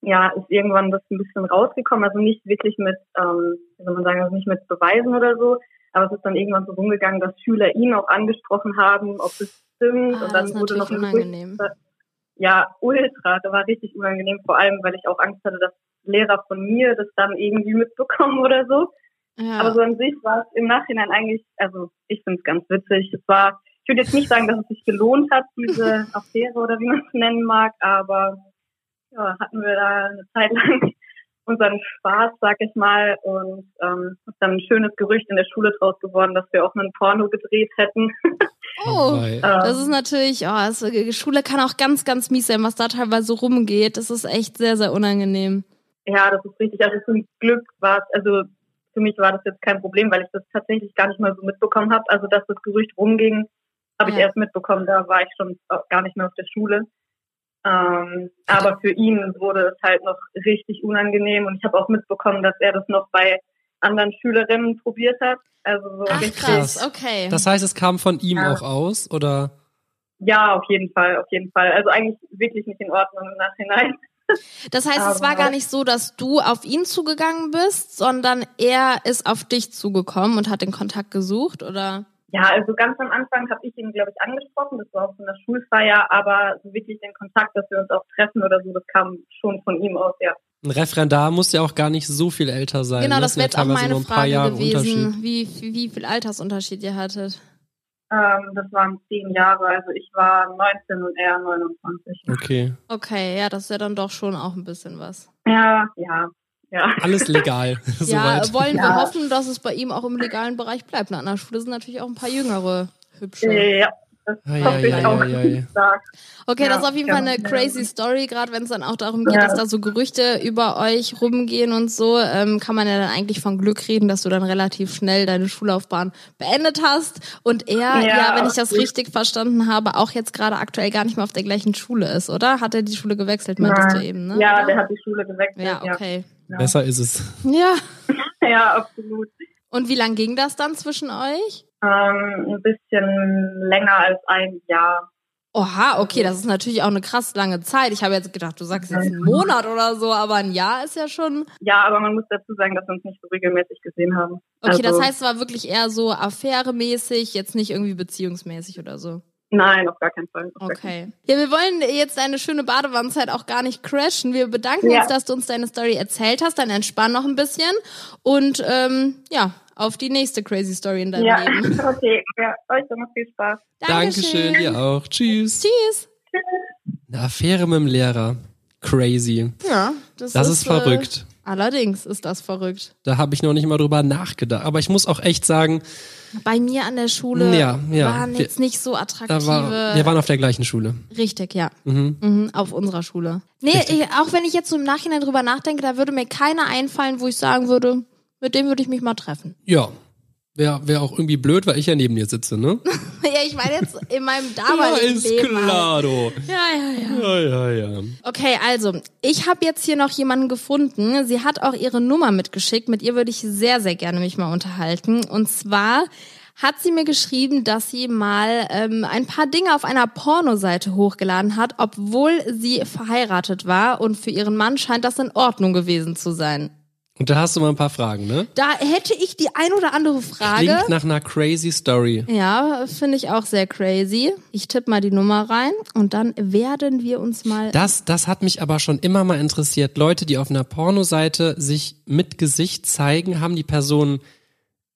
ja, ist irgendwann das ein bisschen rausgekommen. Also nicht wirklich mit, ähm, wie soll man sagen, also nicht mit Beweisen oder so. Aber es ist dann irgendwann so rumgegangen, dass Schüler ihn auch angesprochen haben, ob es stimmt. Ah, und dann das ist wurde noch ein unangenehm. Ja, ultra. Das war richtig unangenehm, vor allem, weil ich auch Angst hatte, dass Lehrer von mir das dann irgendwie mitbekommen oder so. Ja. Aber so an sich war es im Nachhinein eigentlich, also ich finde es ganz witzig. Es war, ich würde jetzt nicht sagen, dass es sich gelohnt hat, diese [LAUGHS] Affäre oder wie man es nennen mag, aber ja, hatten wir da eine Zeit lang unseren Spaß, sag ich mal, und ähm, ist dann ein schönes Gerücht in der Schule draus geworden, dass wir auch einen Porno gedreht hätten. [LAUGHS] oh. Weil- Das ist natürlich, oh, das, Schule kann auch ganz, ganz mies sein, was da teilweise rumgeht. Das ist echt sehr, sehr unangenehm. Ja, das ist richtig. Also zum Glück war es, also für mich war das jetzt kein Problem, weil ich das tatsächlich gar nicht mal so mitbekommen habe. Also dass das Gerücht rumging, habe ich Ja. erst mitbekommen, da war ich schon gar nicht mehr auf der Schule. Ähm, aber für ihn wurde es halt noch richtig unangenehm und ich habe auch mitbekommen, dass er das noch bei anderen Schülerinnen probiert hat. Also so Ach, richtig, krass, okay. Das heißt, es kam von ihm Ja. auch aus, oder? ja, auf jeden Fall, auf jeden Fall. Also eigentlich wirklich nicht in Ordnung im Nachhinein. Das heißt, es war Aber- gar nicht so, dass du auf ihn zugegangen bist, sondern er ist auf dich zugekommen und hat den Kontakt gesucht, oder? Ja, also ganz am Anfang habe ich ihn, glaube ich, angesprochen. Das war auch in der Schulfeier, aber so wirklich den Kontakt, dass wir uns auch treffen oder so, das kam schon von ihm aus, ja. Ein Referendar muss ja auch gar nicht so viel älter sein. genau, ne? das ja wäre jetzt auch meine Frage gewesen, wie, wie viel Altersunterschied ihr hattet. Ähm, das waren zehn Jahre, also ich war 19 und er 29. Okay. Okay, ja, das ist ja dann doch schon auch ein bisschen was. Ja, ja, ja. Alles [LAUGHS] legal. [LAUGHS] ja, Soweit. wollen wir Ja. hoffen, dass es bei ihm auch im legalen Bereich bleibt. Na, an der Schule sind natürlich auch ein paar jüngere hübsche. Ja, das Ei, hoffe ich ei, auch ei. stark. Okay, Ja, das ist auf jeden Fall ja. eine crazy Story, gerade wenn es dann auch darum geht, Ja. dass da so Gerüchte über euch rumgehen und so, ähm, kann man ja dann eigentlich von Glück reden, dass du dann relativ schnell deine Schullaufbahn beendet hast und er, ja, Ja, wenn ich das richtig verstanden habe, auch jetzt gerade aktuell gar nicht mehr auf der gleichen Schule ist, oder? Hat er die Schule gewechselt, meintest du eben, ne? Ja, Oder? der hat die Schule gewechselt. ja, okay. Ja, Besser ist es. Ja. [LAUGHS] ja absolut. Und wie lang ging das dann zwischen euch? Ähm, ein bisschen länger als ein Jahr. Oha, okay, das ist natürlich auch eine krass lange Zeit. Ich habe jetzt gedacht, du sagst jetzt einen Monat oder so, aber ein Jahr ist ja schon. Ja, aber man muss dazu sagen, dass wir uns nicht so regelmäßig gesehen haben. Okay, das Also- heißt, es war wirklich eher so affäremäßig, jetzt nicht irgendwie beziehungsmäßig oder so. Nein, auf gar keinen Fall. Auf gar keinen Okay. Ja, wir wollen jetzt deine schöne Badewannenzeit auch gar nicht crashen. Wir bedanken Ja. uns, dass du uns deine Story erzählt hast. Dann entspann noch ein bisschen und ähm, ja, auf die nächste crazy Story in deinem Ja, Leben. [LAUGHS] okay. Ja, euch dann noch viel Spaß. Dankeschön, dir auch. Tschüss. Tschüss. Eine Affäre mit dem Lehrer. Crazy. Ja, das, Das ist äh, verrückt. Allerdings ist das verrückt. Da habe ich noch nicht mal drüber nachgedacht. Aber ich muss auch echt sagen, Bei mir an der Schule Ja, ja. waren Wir- jetzt nicht so attraktive. war, wir waren auf der gleichen Schule. Richtig, ja. Mhm. Mhm, auf unserer Schule. Nee, ich, auch wenn ich jetzt so im Nachhinein drüber nachdenke, da würde mir keiner einfallen, wo ich sagen würde, mit dem würde ich mich mal treffen. Ja. Wäre wär auch irgendwie blöd, weil ich ja neben dir sitze, ne? [LAUGHS] ja, ich meine jetzt in meinem Ja, damaligen ist Leben. halt. klar, du. Ja, ja, ja. Ja, ja, ja. Okay, also, ich habe jetzt hier noch jemanden gefunden. Sie hat auch ihre Nummer mitgeschickt. Mit ihr würde ich sehr, sehr gerne mich mal unterhalten. Und zwar hat sie mir geschrieben, dass sie mal ähm, ein paar Dinge auf einer Pornoseite hochgeladen hat, obwohl sie verheiratet war. Und für ihren Mann scheint das in Ordnung gewesen zu sein. Und da hast du mal ein paar Fragen, ne? Da hätte ich die ein oder andere Frage. Klingt nach einer crazy Story. Ja, finde ich auch sehr crazy. Ich tippe mal die Nummer rein und dann werden wir uns mal. Das, das hat mich aber schon immer mal interessiert. Leute, die auf einer Pornoseite sich mit Gesicht zeigen, haben die Personen.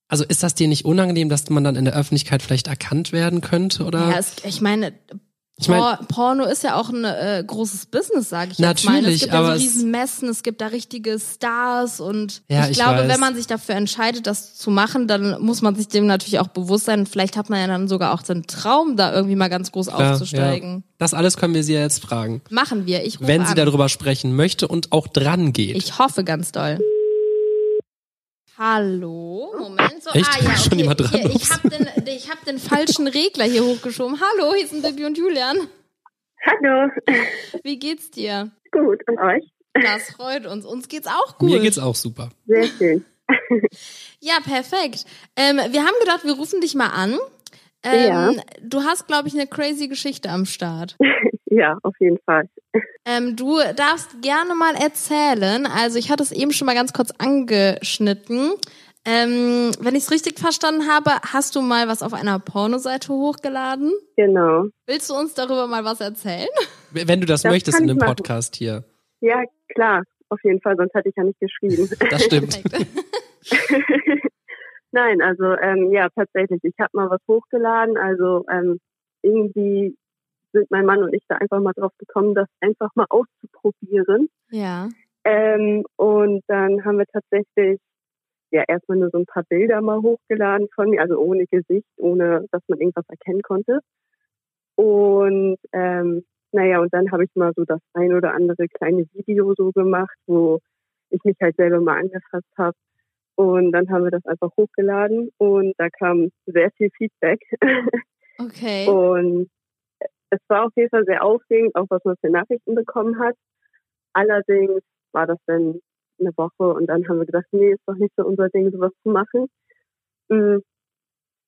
Also ist das dir nicht unangenehm, dass man dann in der Öffentlichkeit vielleicht erkannt werden könnte? Oder? ja, es, ich meine, Ich mein- Por Porno ist ja auch ein äh, großes Business, sage ich jetzt mal. Es Natürlich, gibt aber ja so riesen Messen, es gibt da richtige Stars und Ja, ich, ich glaube, weiß. wenn man sich dafür entscheidet, das zu machen, dann muss man sich dem natürlich auch bewusst sein. Vielleicht hat man ja dann sogar auch den Traum, da irgendwie mal ganz groß Ja, aufzusteigen. Das alles können wir sie ja jetzt fragen. Machen wir. Ich rufe Wenn an. sie darüber sprechen möchte und auch dran geht. Ich hoffe ganz doll. Hallo, Moment. So, Echt? Ah, ja, [LAUGHS] Schon okay. jemand dran? Hier, ich habe den, ich hab den falschen Regler hier hochgeschoben. Hallo, hier sind Bibi und Julian. Hallo. Wie geht's dir? Gut, und euch? Das freut uns. Uns geht's auch gut. Mir geht's auch super. Sehr schön. Ja, perfekt. Ähm, wir haben gedacht, wir rufen dich mal an. Ähm, Ja. Du hast, glaube ich, eine crazy Geschichte am Start. [LAUGHS] Ja, auf jeden Fall. Ähm, du darfst gerne mal erzählen. Also ich hatte es eben schon mal ganz kurz angeschnitten. Ähm, wenn ich es richtig verstanden habe, hast du mal was auf einer Pornoseite hochgeladen? Genau. Willst du uns darüber mal was erzählen? Wenn du das, Das möchtest in dem. Podcast hier. Ja, klar. Auf jeden Fall, sonst hätte ich ja nicht geschrieben. Das stimmt. [LAUGHS] [LAUGHS] Nein, also ähm, ja, tatsächlich. Ich habe mal was hochgeladen. Also ähm, irgendwie sind mein Mann und ich da einfach mal drauf gekommen, das einfach mal auszuprobieren. Ja. Ähm, und dann haben wir tatsächlich ja erstmal nur so ein paar Bilder mal hochgeladen von mir, also ohne Gesicht, ohne dass man irgendwas erkennen konnte. Und ähm, naja, und dann habe ich mal so das ein oder andere kleine Video so gemacht, wo ich mich halt selber mal angefasst habe. Und dann haben wir das einfach hochgeladen und da kam sehr viel Feedback. [LAUGHS] Okay. Und es war auf jeden Fall sehr aufregend, auch was man für Nachrichten bekommen hat. Allerdings war das dann eine Woche und dann haben wir gedacht, nee, ist doch nicht so unser Ding, sowas zu machen. Mm,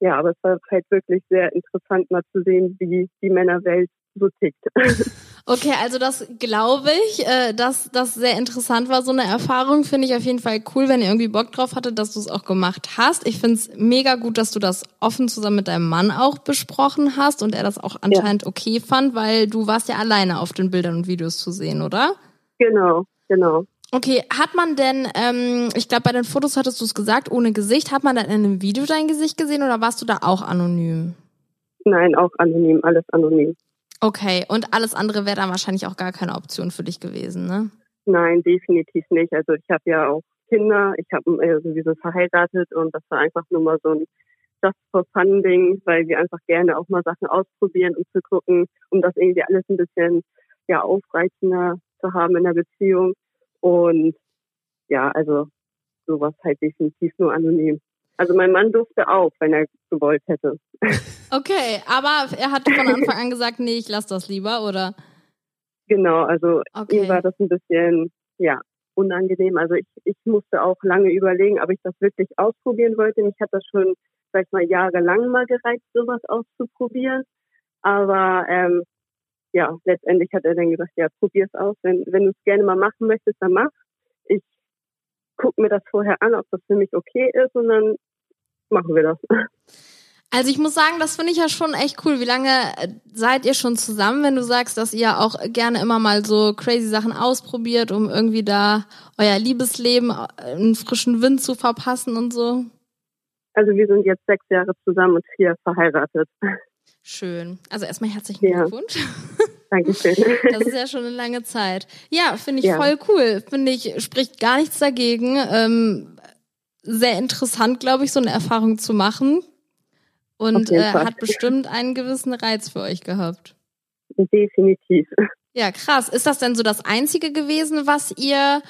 Ja, aber es war halt wirklich sehr interessant mal zu sehen, wie die Männerwelt so tickt. [LAUGHS] Okay, also das glaube ich, äh, dass das sehr interessant war. So eine Erfahrung finde ich auf jeden Fall cool, wenn ihr irgendwie Bock drauf hattet, dass du es auch gemacht hast. Ich finde es mega gut, dass du das offen zusammen mit deinem Mann auch besprochen hast und er das auch anscheinend okay fand, weil du warst ja alleine auf den Bildern und Videos zu sehen, oder? genau, genau. Okay, hat man denn, ähm, ich glaube bei den Fotos hattest du es gesagt, ohne Gesicht, hat man dann in einem Video dein Gesicht gesehen oder warst du da auch anonym? Nein, auch anonym, alles anonym. Okay, und alles andere wäre dann wahrscheinlich auch gar keine Option für dich gewesen, ne? Nein, definitiv nicht. Also ich habe ja auch Kinder, ich habe äh, sowieso verheiratet und das war einfach nur mal so ein Just for Fun Ding, weil wir einfach gerne auch mal Sachen ausprobieren, um zu gucken, um das irgendwie alles ein bisschen ja aufreizender zu haben in der Beziehung. Und ja, also sowas halt definitiv nur anonym. Also mein Mann durfte auch, wenn er gewollt hätte. [LAUGHS] Okay, aber er hat von Anfang an gesagt, nee, ich lass das lieber, oder? Genau, also Okay. mir war das ein bisschen, ja, unangenehm. Also ich, ich musste auch lange überlegen, ob ich das wirklich ausprobieren wollte. Mich hat das schon, sag ich mal, jahrelang mal gereizt, sowas auszuprobieren. Aber ähm, ja, letztendlich hat er dann gesagt, ja, probier's aus. Wenn, wenn du es gerne mal machen möchtest, dann mach. Ich guck mir das vorher an, ob das für mich okay ist und dann machen wir das. [LAUGHS] Also ich muss sagen, das finde ich ja schon echt cool. Wie lange äh, seid ihr schon zusammen, wenn du sagst, dass ihr auch gerne immer mal so crazy Sachen ausprobiert, um irgendwie da euer Liebesleben äh, einen frischen Wind zu verpassen und so? Also wir sind jetzt sechs Jahre zusammen und vier verheiratet. Schön. Also erstmal herzlichen Ja. Glückwunsch. [LAUGHS] Dankeschön. [LAUGHS] Das ist ja schon eine lange Zeit. Ja, finde ich Ja. voll cool. Finde ich, spricht gar nichts dagegen. Ähm, sehr interessant, glaube ich, so eine Erfahrung zu machen. Und äh, hat bestimmt einen gewissen Reiz für euch gehabt. Definitiv. Ja, krass. Ist das denn so das Einzige gewesen, was ihr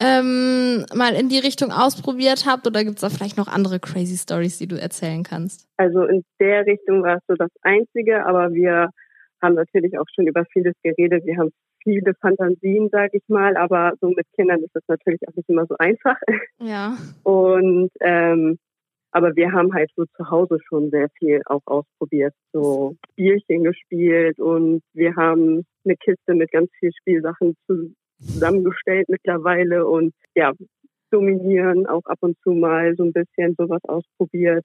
ähm, mal in die Richtung ausprobiert habt? Oder gibt's da vielleicht noch andere crazy Stories, die du erzählen kannst? Also in der Richtung war es so das Einzige, aber wir haben natürlich auch schon über vieles geredet. Wir haben viele Fantasien, sage ich mal, aber so mit Kindern ist das natürlich auch nicht immer so einfach. Ja. Und ähm, aber wir haben halt so zu Hause schon sehr viel auch ausprobiert, so Spielchen gespielt und wir haben eine Kiste mit ganz viel Spielsachen zu, zusammengestellt mittlerweile und ja, dominieren auch ab und zu mal so ein bisschen sowas ausprobiert.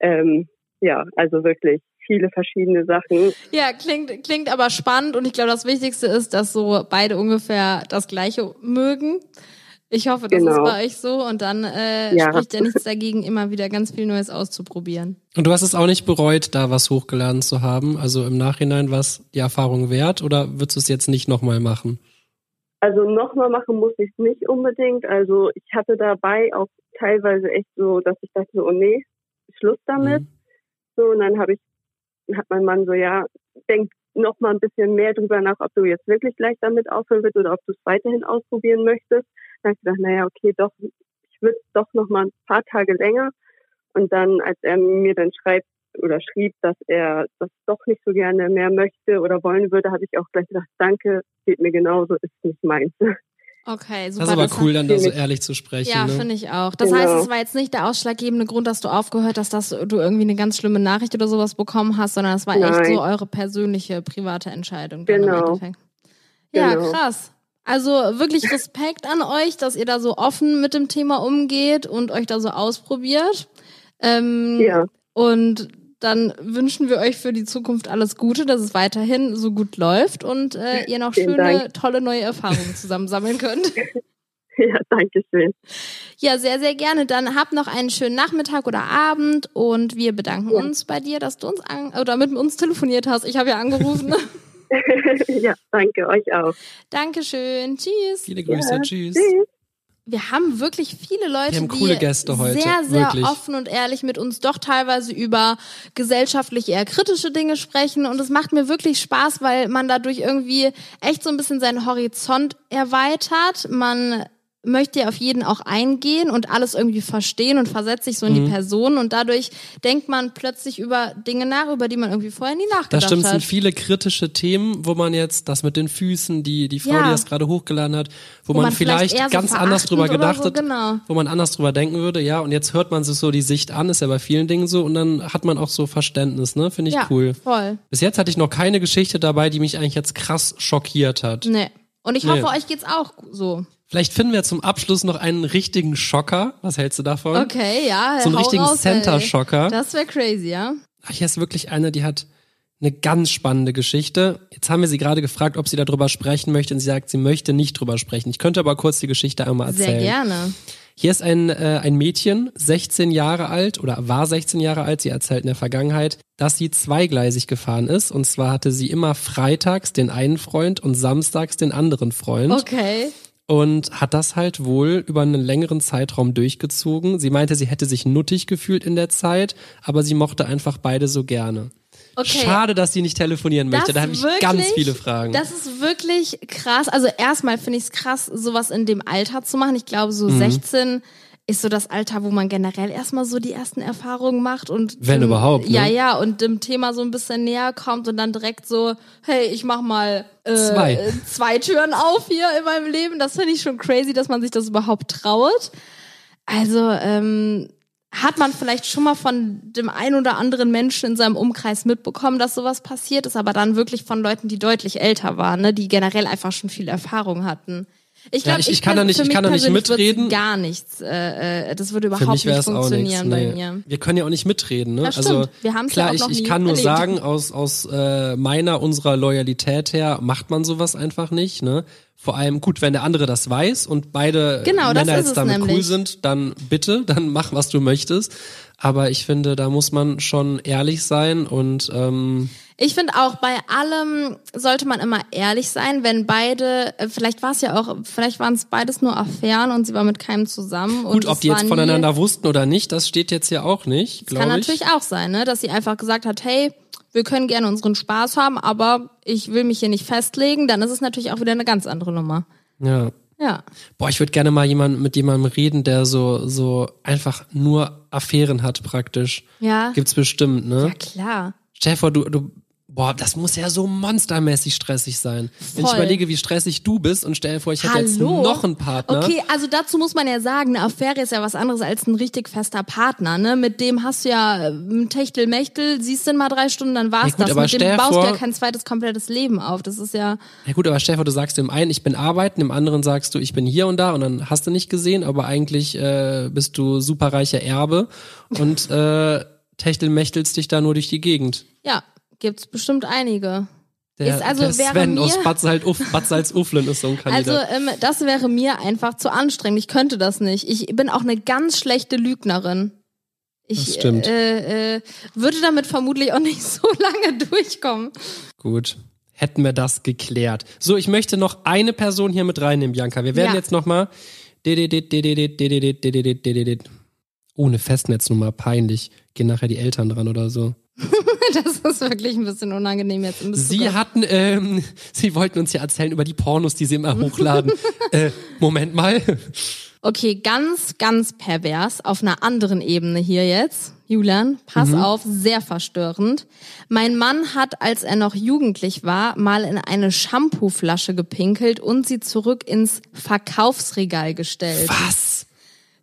Ähm, ja, also wirklich viele verschiedene Sachen. Ja, klingt, klingt aber spannend und ich glaube, das Wichtigste ist, dass so beide ungefähr das Gleiche mögen. Ich hoffe, das ist Genau. bei euch so und dann äh, Ja. spricht ja nichts dagegen, immer wieder ganz viel Neues auszuprobieren. Und du hast es auch nicht bereut, da was hochgeladen zu haben? Also im Nachhinein war es die Erfahrung wert oder würdest du es jetzt nicht nochmal machen? Also nochmal machen muss ich es nicht unbedingt. Also ich hatte dabei auch teilweise echt so, dass ich dachte, oh nee, Schluss damit. Mhm. So, und dann habe ich, hat mein Mann so, ja, denk noch mal ein bisschen mehr drüber nach, ob du jetzt wirklich gleich damit aufhören willst oder ob du es weiterhin ausprobieren möchtest. Ich gedacht, naja, okay, doch, ich würde doch noch mal ein paar Tage länger. Und dann, als er mir dann schreibt oder schrieb, dass er das doch nicht so gerne mehr möchte oder wollen würde, habe ich auch gleich gedacht, danke, geht mir genauso, ist nicht meins. Okay, super. Das ist aber das cool, dann da so ehrlich zu sprechen. Ja, ne? finde ich auch. Das Genau. heißt, es war jetzt nicht der ausschlaggebende Grund, dass du aufgehört hast, dass du irgendwie eine ganz schlimme Nachricht oder sowas bekommen hast, sondern es war echt Nein. so eure persönliche private Entscheidung. Genau. Ja, Genau. krass. Also wirklich Respekt an euch, dass ihr da so offen mit dem Thema umgeht und euch da so ausprobiert. Ähm, Ja, Und dann wünschen wir euch für die Zukunft alles Gute, dass es weiterhin so gut läuft und äh, ihr noch Vielen schöne, Dank. tolle neue Erfahrungen zusammen sammeln könnt. [LAUGHS] ja, danke schön. Ja, sehr, sehr gerne. Dann habt noch einen schönen Nachmittag oder Abend und wir bedanken Ja. uns bei dir, dass du uns an oder mit uns telefoniert hast. Ich habe ja angerufen. [LAUGHS] [LAUGHS] ja, danke euch auch. Dankeschön. Tschüss. Viele Grüße, Ja, tschüss. Tschüss. Wir haben wirklich viele Leute, Wir haben coole die Gäste heute, sehr, sehr wirklich. offen und ehrlich mit uns doch teilweise über gesellschaftlich eher kritische Dinge sprechen. Und es macht mir wirklich Spaß, weil man dadurch irgendwie echt so ein bisschen seinen Horizont erweitert. Man möchte ja auf jeden auch eingehen und alles irgendwie verstehen und versetzt sich so in Mhm. die Person und dadurch denkt man plötzlich über Dinge nach, über die man irgendwie vorher nie nachgedacht Das stimmt, es hat. sind viele kritische Themen, wo man jetzt das mit den Füßen, die die Frau, Ja. die das gerade hochgeladen hat, wo, Wo man, man vielleicht so ganz anders drüber gedacht so, hat, genau. wo man anders drüber denken würde, ja, und jetzt hört man sich so die Sicht an, ist ja bei vielen Dingen so, und dann hat man auch so Verständnis, ne, finde ich ja, cool. voll. Bis jetzt hatte ich noch keine Geschichte dabei, die mich eigentlich jetzt krass schockiert hat. Nee. Und ich Nee. hoffe, euch geht's auch so. Vielleicht finden wir zum Abschluss noch einen richtigen Schocker. Was hältst du davon? Okay, ja. So einen richtigen. Center-Schocker. Das wäre crazy, ja. Ach, hier ist wirklich eine, die hat eine ganz spannende Geschichte. Jetzt haben wir sie gerade gefragt, ob sie darüber sprechen möchte und sie sagt, sie möchte nicht drüber sprechen. Ich könnte aber kurz die Geschichte einmal erzählen. Sehr gerne. Hier ist ein, äh, ein Mädchen, 16 Jahre alt oder war 16 Jahre alt, sie erzählt in der Vergangenheit, dass sie zweigleisig gefahren ist. Und zwar hatte sie immer freitags den einen Freund und samstags den anderen Freund. Okay. Und hat das halt wohl über einen längeren Zeitraum durchgezogen. Sie meinte, sie hätte sich nuttig gefühlt in der Zeit, aber sie mochte einfach beide so gerne. Okay. Schade, dass sie nicht telefonieren möchte. Das Da habe ich wirklich- ganz viele Fragen. Das ist wirklich krass. Also erstmal finde ich es krass, sowas in dem Alter zu machen. Ich glaube, so Mhm. 16 ist so das Alter, wo man generell erstmal so die ersten Erfahrungen macht und Wenn dem, überhaupt, ne? Ja, ja, und dem Thema so ein bisschen näher kommt und dann direkt so, hey, ich mach mal äh, Zwei. zwei Türen auf hier in meinem Leben. Das finde ich schon crazy, dass man sich das überhaupt traut. Also, ähm, hat man vielleicht schon mal von dem ein oder anderen Menschen in seinem Umkreis mitbekommen, dass sowas passiert ist, aber dann wirklich von Leuten, die deutlich älter waren, ne, die generell einfach schon viel Erfahrung hatten. Ich Ja, glaube, ich- ich kann da nicht- ich kann da nicht mitreden. Gar nichts. Äh, äh, das würde überhaupt nicht funktionieren bei Nee. mir. Wir können ja auch nicht mitreden, ne? Das also. Wir haben's klar, ja auch ich, ich kann nur erlebt. sagen, aus, aus äh, meiner, unserer Loyalität her macht man sowas einfach nicht, ne? Vor allem, gut, wenn der andere das weiß und beide Genau, Männer jetzt damit cool nämlich. sind, dann bitte, dann mach, was du möchtest. Aber ich finde, da muss man schon ehrlich sein und ähm, Ich finde auch, bei allem sollte man immer ehrlich sein, wenn beide, äh, vielleicht war es ja auch, vielleicht waren es beides nur Affären und sie war mit keinem zusammen. und gut, ob die jetzt voneinander wussten oder nicht, das steht jetzt ja auch nicht, Kann glaube ich. natürlich auch sein, ne? dass sie einfach gesagt hat, hey, wir können gerne unseren Spaß haben, aber ich will mich hier nicht festlegen, dann ist es natürlich auch wieder eine ganz andere Nummer. Ja. Ja. Boah, ich würde gerne mal jemand, mit jemandem reden, der so, so einfach nur Affären hat praktisch. Ja. Gibt's bestimmt, ne? Ja, klar. Stell dir vor, du, du, boah, das muss ja so monstermäßig stressig sein. Wenn ich Voll. überlege, wie stressig du bist und stell dir vor, ich hätte jetzt noch einen Partner. Okay, also dazu muss man ja sagen, eine Affäre ist ja was anderes als ein richtig fester Partner, ne? Mit dem hast du ja äh, ein Techtelmechtel, siehst du mal drei Stunden, dann war's Ja gut, das. aber Mit dem baust du ja vor- kein zweites komplettes Leben auf. Das ist ja, Ja gut, aber vor, du sagst dem einen, ich bin arbeiten, dem anderen sagst du, ich bin hier und da und dann hast du nicht gesehen, aber eigentlich äh, bist du superreicher Erbe und äh, techtelmächtelst dich da nur durch die Gegend. ja, gibt's bestimmt einige. Der, Ist also der Sven mir- aus Bad, Salz, Bad Salzuflen ist so ein Also Kandidat. ähm, das wäre mir einfach zu anstrengend. Ich könnte das nicht. Ich bin auch eine ganz schlechte Lügnerin. Ich Das stimmt. Äh, äh, würde damit vermutlich auch nicht so lange durchkommen. Gut. Hätten wir das geklärt. So, ich möchte noch eine Person hier mit reinnehmen, Bianca. Wir werden Ja. jetzt nochmal. Ohne Festnetznummer, peinlich. Gehen nachher die Eltern dran oder so. [LAUGHS] Das ist wirklich ein bisschen unangenehm jetzt. Sie hatten, ähm, [LAUGHS] Sie wollten uns ja erzählen über die Pornos, die Sie immer [LAUGHS] hochladen. äh, Moment mal. Okay, ganz, ganz pervers auf einer anderen Ebene hier jetzt. Julian, pass auf, sehr verstörend. Mein Mann hat, als er noch jugendlich war, mal in eine Shampooflasche gepinkelt und sie zurück ins Verkaufsregal gestellt. Was?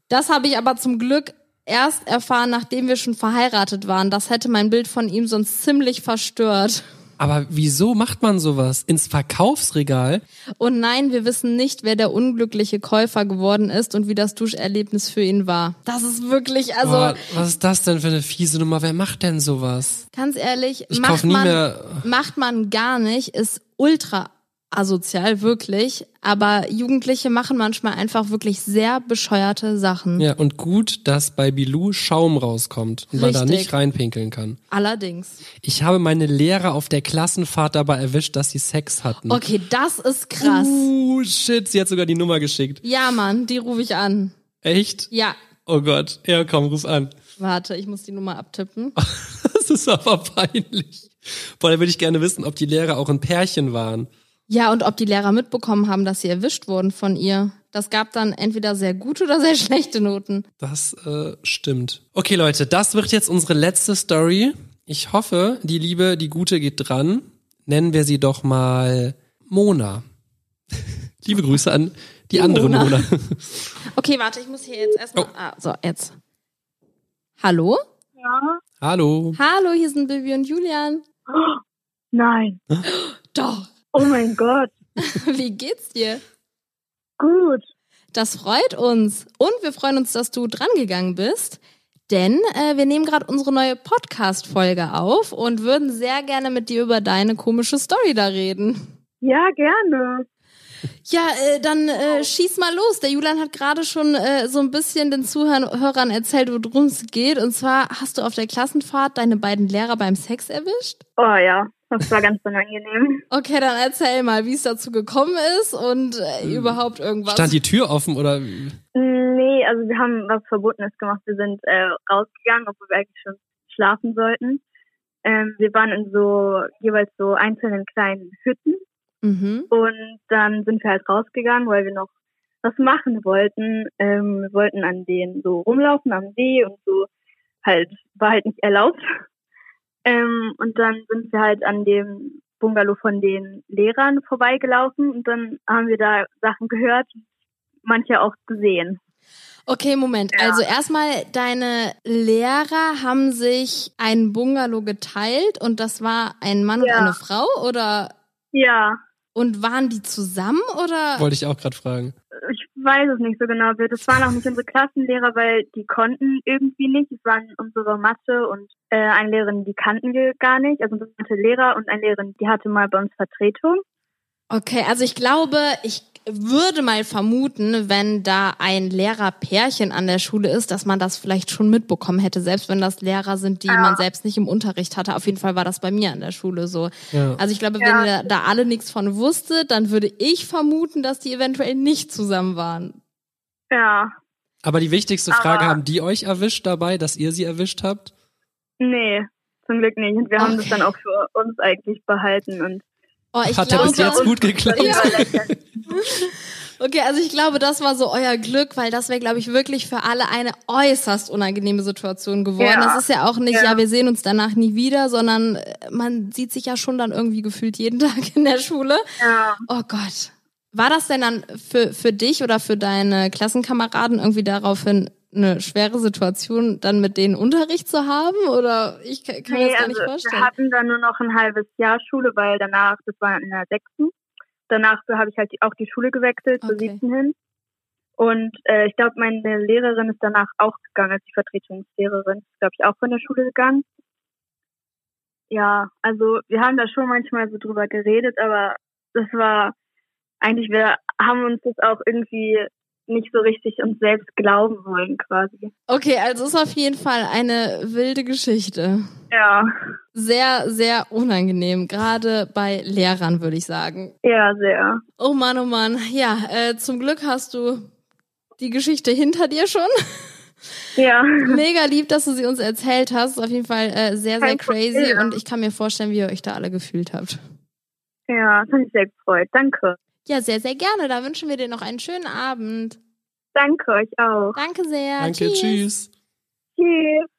Das habe ich aber zum Glück erst erfahren, nachdem wir schon verheiratet waren. Das hätte mein Bild von ihm sonst ziemlich verstört. Aber wieso macht man sowas? Ins Verkaufsregal? Und nein, wir wissen nicht, wer der unglückliche Käufer geworden ist und wie das Duscherlebnis für ihn war. Das ist wirklich, also Boah, was ist das denn für eine fiese Nummer? Wer macht denn sowas? ganz ehrlich, Ich macht nie man, mehr- macht man gar nicht, ist ultra asozial, wirklich. Aber Jugendliche machen manchmal einfach wirklich sehr bescheuerte Sachen. Ja, und gut, dass bei Bilou Schaum rauskommt und man da Richtig. nicht reinpinkeln kann. Allerdings. Ich habe meine Lehrer auf der Klassenfahrt dabei erwischt, dass sie Sex hatten. Okay, das ist krass. Uh, shit, sie hat sogar die Nummer geschickt. Ja, Mann, die rufe ich an. Echt? Ja, Oh Gott. Ja, komm, ruf an. warte, ich muss die Nummer abtippen. [LAUGHS] Das ist aber peinlich. Boah, da würde ich gerne wissen, ob die Lehrer auch ein Pärchen waren. Ja, und ob die Lehrer mitbekommen haben, dass sie erwischt wurden von ihr. Das gab dann entweder sehr gute oder sehr [LAUGHS] schlechte Noten. Das äh, stimmt. Okay, Leute, das wird jetzt unsere letzte Story. Ich hoffe, die Liebe, die Gute geht dran. Nennen wir sie doch mal Mona. [LAUGHS] Liebe Grüße an die andere Mona. Mona. [LAUGHS] Okay, warte, ich muss hier jetzt erstmal. Oh. Ah, so, jetzt. Hallo? Ja. Hallo. Hallo, hier sind Bibi und Julian. [GASPS] Nein. [GASPS] Doch. Oh mein Gott. [LAUGHS] Wie geht's dir? Gut. Das freut uns. Und wir freuen uns, dass du drangegangen bist. Denn äh, wir nehmen gerade unsere neue Podcast-Folge auf und würden sehr gerne mit dir über deine komische Story da reden. Ja, gerne. Ja, äh, dann äh, schieß mal los. Der Julian hat gerade schon äh, so ein bisschen den Zuhörern erzählt, worum es geht. Und zwar hast du auf der Klassenfahrt deine beiden Lehrer beim Sex erwischt? Oh ja, das war ganz unangenehm. Okay, dann erzähl mal, wie es dazu gekommen ist und äh, überhaupt irgendwas. Stand die Tür offen oder? wie? Nee, also wir haben was Verbotenes gemacht. Wir sind äh, rausgegangen, obwohl wir eigentlich schon schlafen sollten. Ähm, wir waren in so jeweils so einzelnen kleinen Hütten mhm. und dann sind wir halt rausgegangen, weil wir noch was machen wollten. Ähm, wir wollten an denen so rumlaufen am See und so halt war halt nicht erlaubt. Ähm, und dann sind wir halt an dem Bungalow von den Lehrern vorbeigelaufen und dann haben wir da Sachen gehört, manche auch gesehen. Okay, Moment. Ja. Also erstmal, deine Lehrer haben sich ein Bungalow geteilt und das war ein Mann und Ja. eine Frau oder? Ja, Und waren die zusammen oder? Wollte ich auch gerade fragen. Ich weiß es nicht so genau. Das waren auch nicht unsere Klassenlehrer, weil die konnten irgendwie nicht. Es waren unsere Mathe und äh, eine Lehrerin, die kannten wir gar nicht. Also unsere Mathe-Lehrer und eine Lehrerin, die hatte mal bei uns Vertretung. Okay, also ich glaube, ich würde mal vermuten, wenn da ein Lehrerpärchen an der Schule ist, dass man das vielleicht schon mitbekommen hätte, selbst wenn das Lehrer sind, die Ja. man selbst nicht im Unterricht hatte. Auf jeden Fall war das bei mir an der Schule so. Ja. Also ich glaube, Ja. wenn ihr da alle nichts von wusstet, dann würde ich vermuten, dass die eventuell nicht zusammen waren. Ja, Aber die wichtigste Frage, Aber- haben die euch erwischt dabei, dass ihr sie erwischt habt? nee, zum Glück nicht. Und wir haben das Okay. dann auch für uns eigentlich behalten und Oh, ich Hat ja glaube, bis jetzt gut geklappt. überlächeln. [LAUGHS] Okay, also ich glaube, das war so euer Glück, weil das wäre, glaube ich, wirklich für alle eine äußerst unangenehme Situation geworden. Ja. Das ist ja auch nicht, ja. Ja. wir sehen uns danach nie wieder, sondern äh, man sieht sich ja schon dann irgendwie gefühlt jeden [LAUGHS] Tag in der Schule. Ja. Oh Gott. War das denn dann für, für dich oder für deine Klassenkameraden irgendwie daraufhin eine schwere Situation, dann mit denen Unterricht zu haben? Oder ich kann, Nee, das gar also nicht wir vorstellen. hatten dann nur noch ein halbes Jahr Schule, weil danach, das war in der sechsten, danach habe ich halt auch die Schule gewechselt zur Okay. siebten hin. Und äh, ich glaube, meine Lehrerin ist danach auch gegangen, als die Vertretungslehrerin ist, glaube ich, auch von der Schule gegangen. Ja, also wir haben da schon manchmal so drüber geredet, aber das war eigentlich, wir haben uns das auch irgendwie nicht so richtig uns selbst glauben wollen quasi. Okay, also ist auf jeden Fall eine wilde Geschichte. Ja, Sehr, sehr unangenehm, gerade bei Lehrern, würde ich sagen. ja, sehr. Oh Mann, oh Mann. Ja, äh, zum Glück hast du die Geschichte hinter dir schon. [LAUGHS] Ja. Mega lieb, dass du sie uns erzählt hast. Auf jeden Fall äh, sehr, sehr Kein crazy. Problem. Und ich kann mir vorstellen, wie ihr euch da alle gefühlt habt. Ja, das hat mich sehr gefreut. Danke. Ja, sehr, sehr gerne. Da wünschen wir dir noch einen schönen Abend. Danke euch auch. Danke sehr. Danke, tschüss. Tschüss.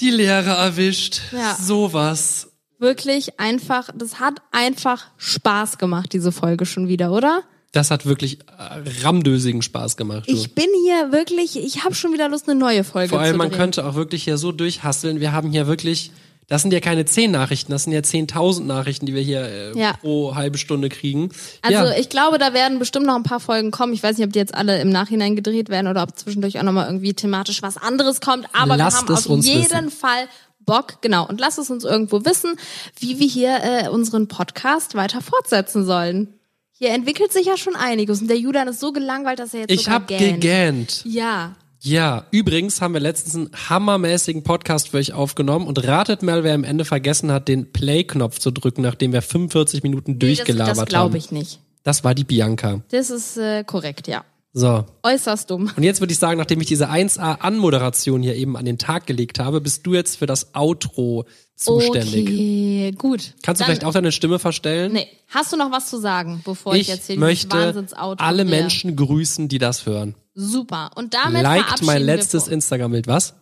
Die Lehrer erwischt. Ja. Sowas. Wirklich einfach, das hat einfach Spaß gemacht, diese Folge schon wieder, oder? Das hat wirklich äh, rammdösigen Spaß gemacht. Du. Ich bin hier wirklich, ich habe schon wieder Lust, eine neue Folge Vor allem, zu man könnte auch wirklich hier so durchhasseln. Wir haben hier wirklich, das sind ja keine zehn Nachrichten, das sind ja 10.000 Nachrichten, die wir hier äh, Ja. pro halbe Stunde kriegen. Also ja. ich glaube, da werden bestimmt noch ein paar Folgen kommen. Ich weiß nicht, ob die jetzt alle im Nachhinein gedreht werden oder ob zwischendurch auch nochmal irgendwie thematisch was anderes kommt. Aber Lasst wir haben auf jeden wissen. Fall Bock, genau. Und lasst es uns irgendwo wissen, wie wir hier äh, unseren Podcast weiter fortsetzen sollen. Hier entwickelt sich ja schon einiges. Und der Julian ist so gelangweilt, dass er jetzt ich sogar hab gähnt. gegähnt. Ja. Ja, übrigens haben wir letztens einen hammermäßigen Podcast für euch aufgenommen und ratet mal, wer am Ende vergessen hat, den Play-Knopf zu drücken, nachdem wir 45 Minuten Nee, durchgelabert das das haben. glaube ich nicht. Das war die Bianca. Das ist äh, korrekt, ja. So. Äußerst dumm. Und jetzt würde ich sagen, nachdem ich diese 1A-Anmoderation hier eben an den Tag gelegt habe, bist du jetzt für das Outro zuständig. Okay, gut. Kannst du Dann- vielleicht auch deine Stimme verstellen? Nee, hast du noch was zu sagen, bevor ich, ich jetzt hier möchte alle drehe? Menschen grüßen, die das hören. Super. Und damit Liked mein letztes Instagram-Bild. Was?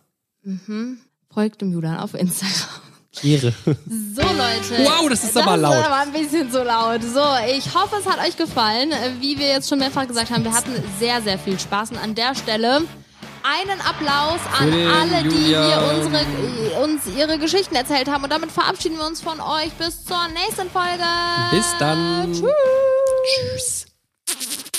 Folgt dem Julian auf Instagram. Ehre. [LAUGHS] So, Leute. Wow, das ist aber laut. Das war ein bisschen so laut. So, ich hoffe, es hat euch gefallen. Wie wir jetzt schon mehrfach gesagt haben, wir hatten sehr, sehr viel Spaß. Und an der Stelle einen Applaus an alle, die hier unsere, uns ihre Geschichten erzählt haben. Und damit verabschieden wir uns von euch. Bis zur nächsten Folge. Bis dann. Tschüss. Tschüss.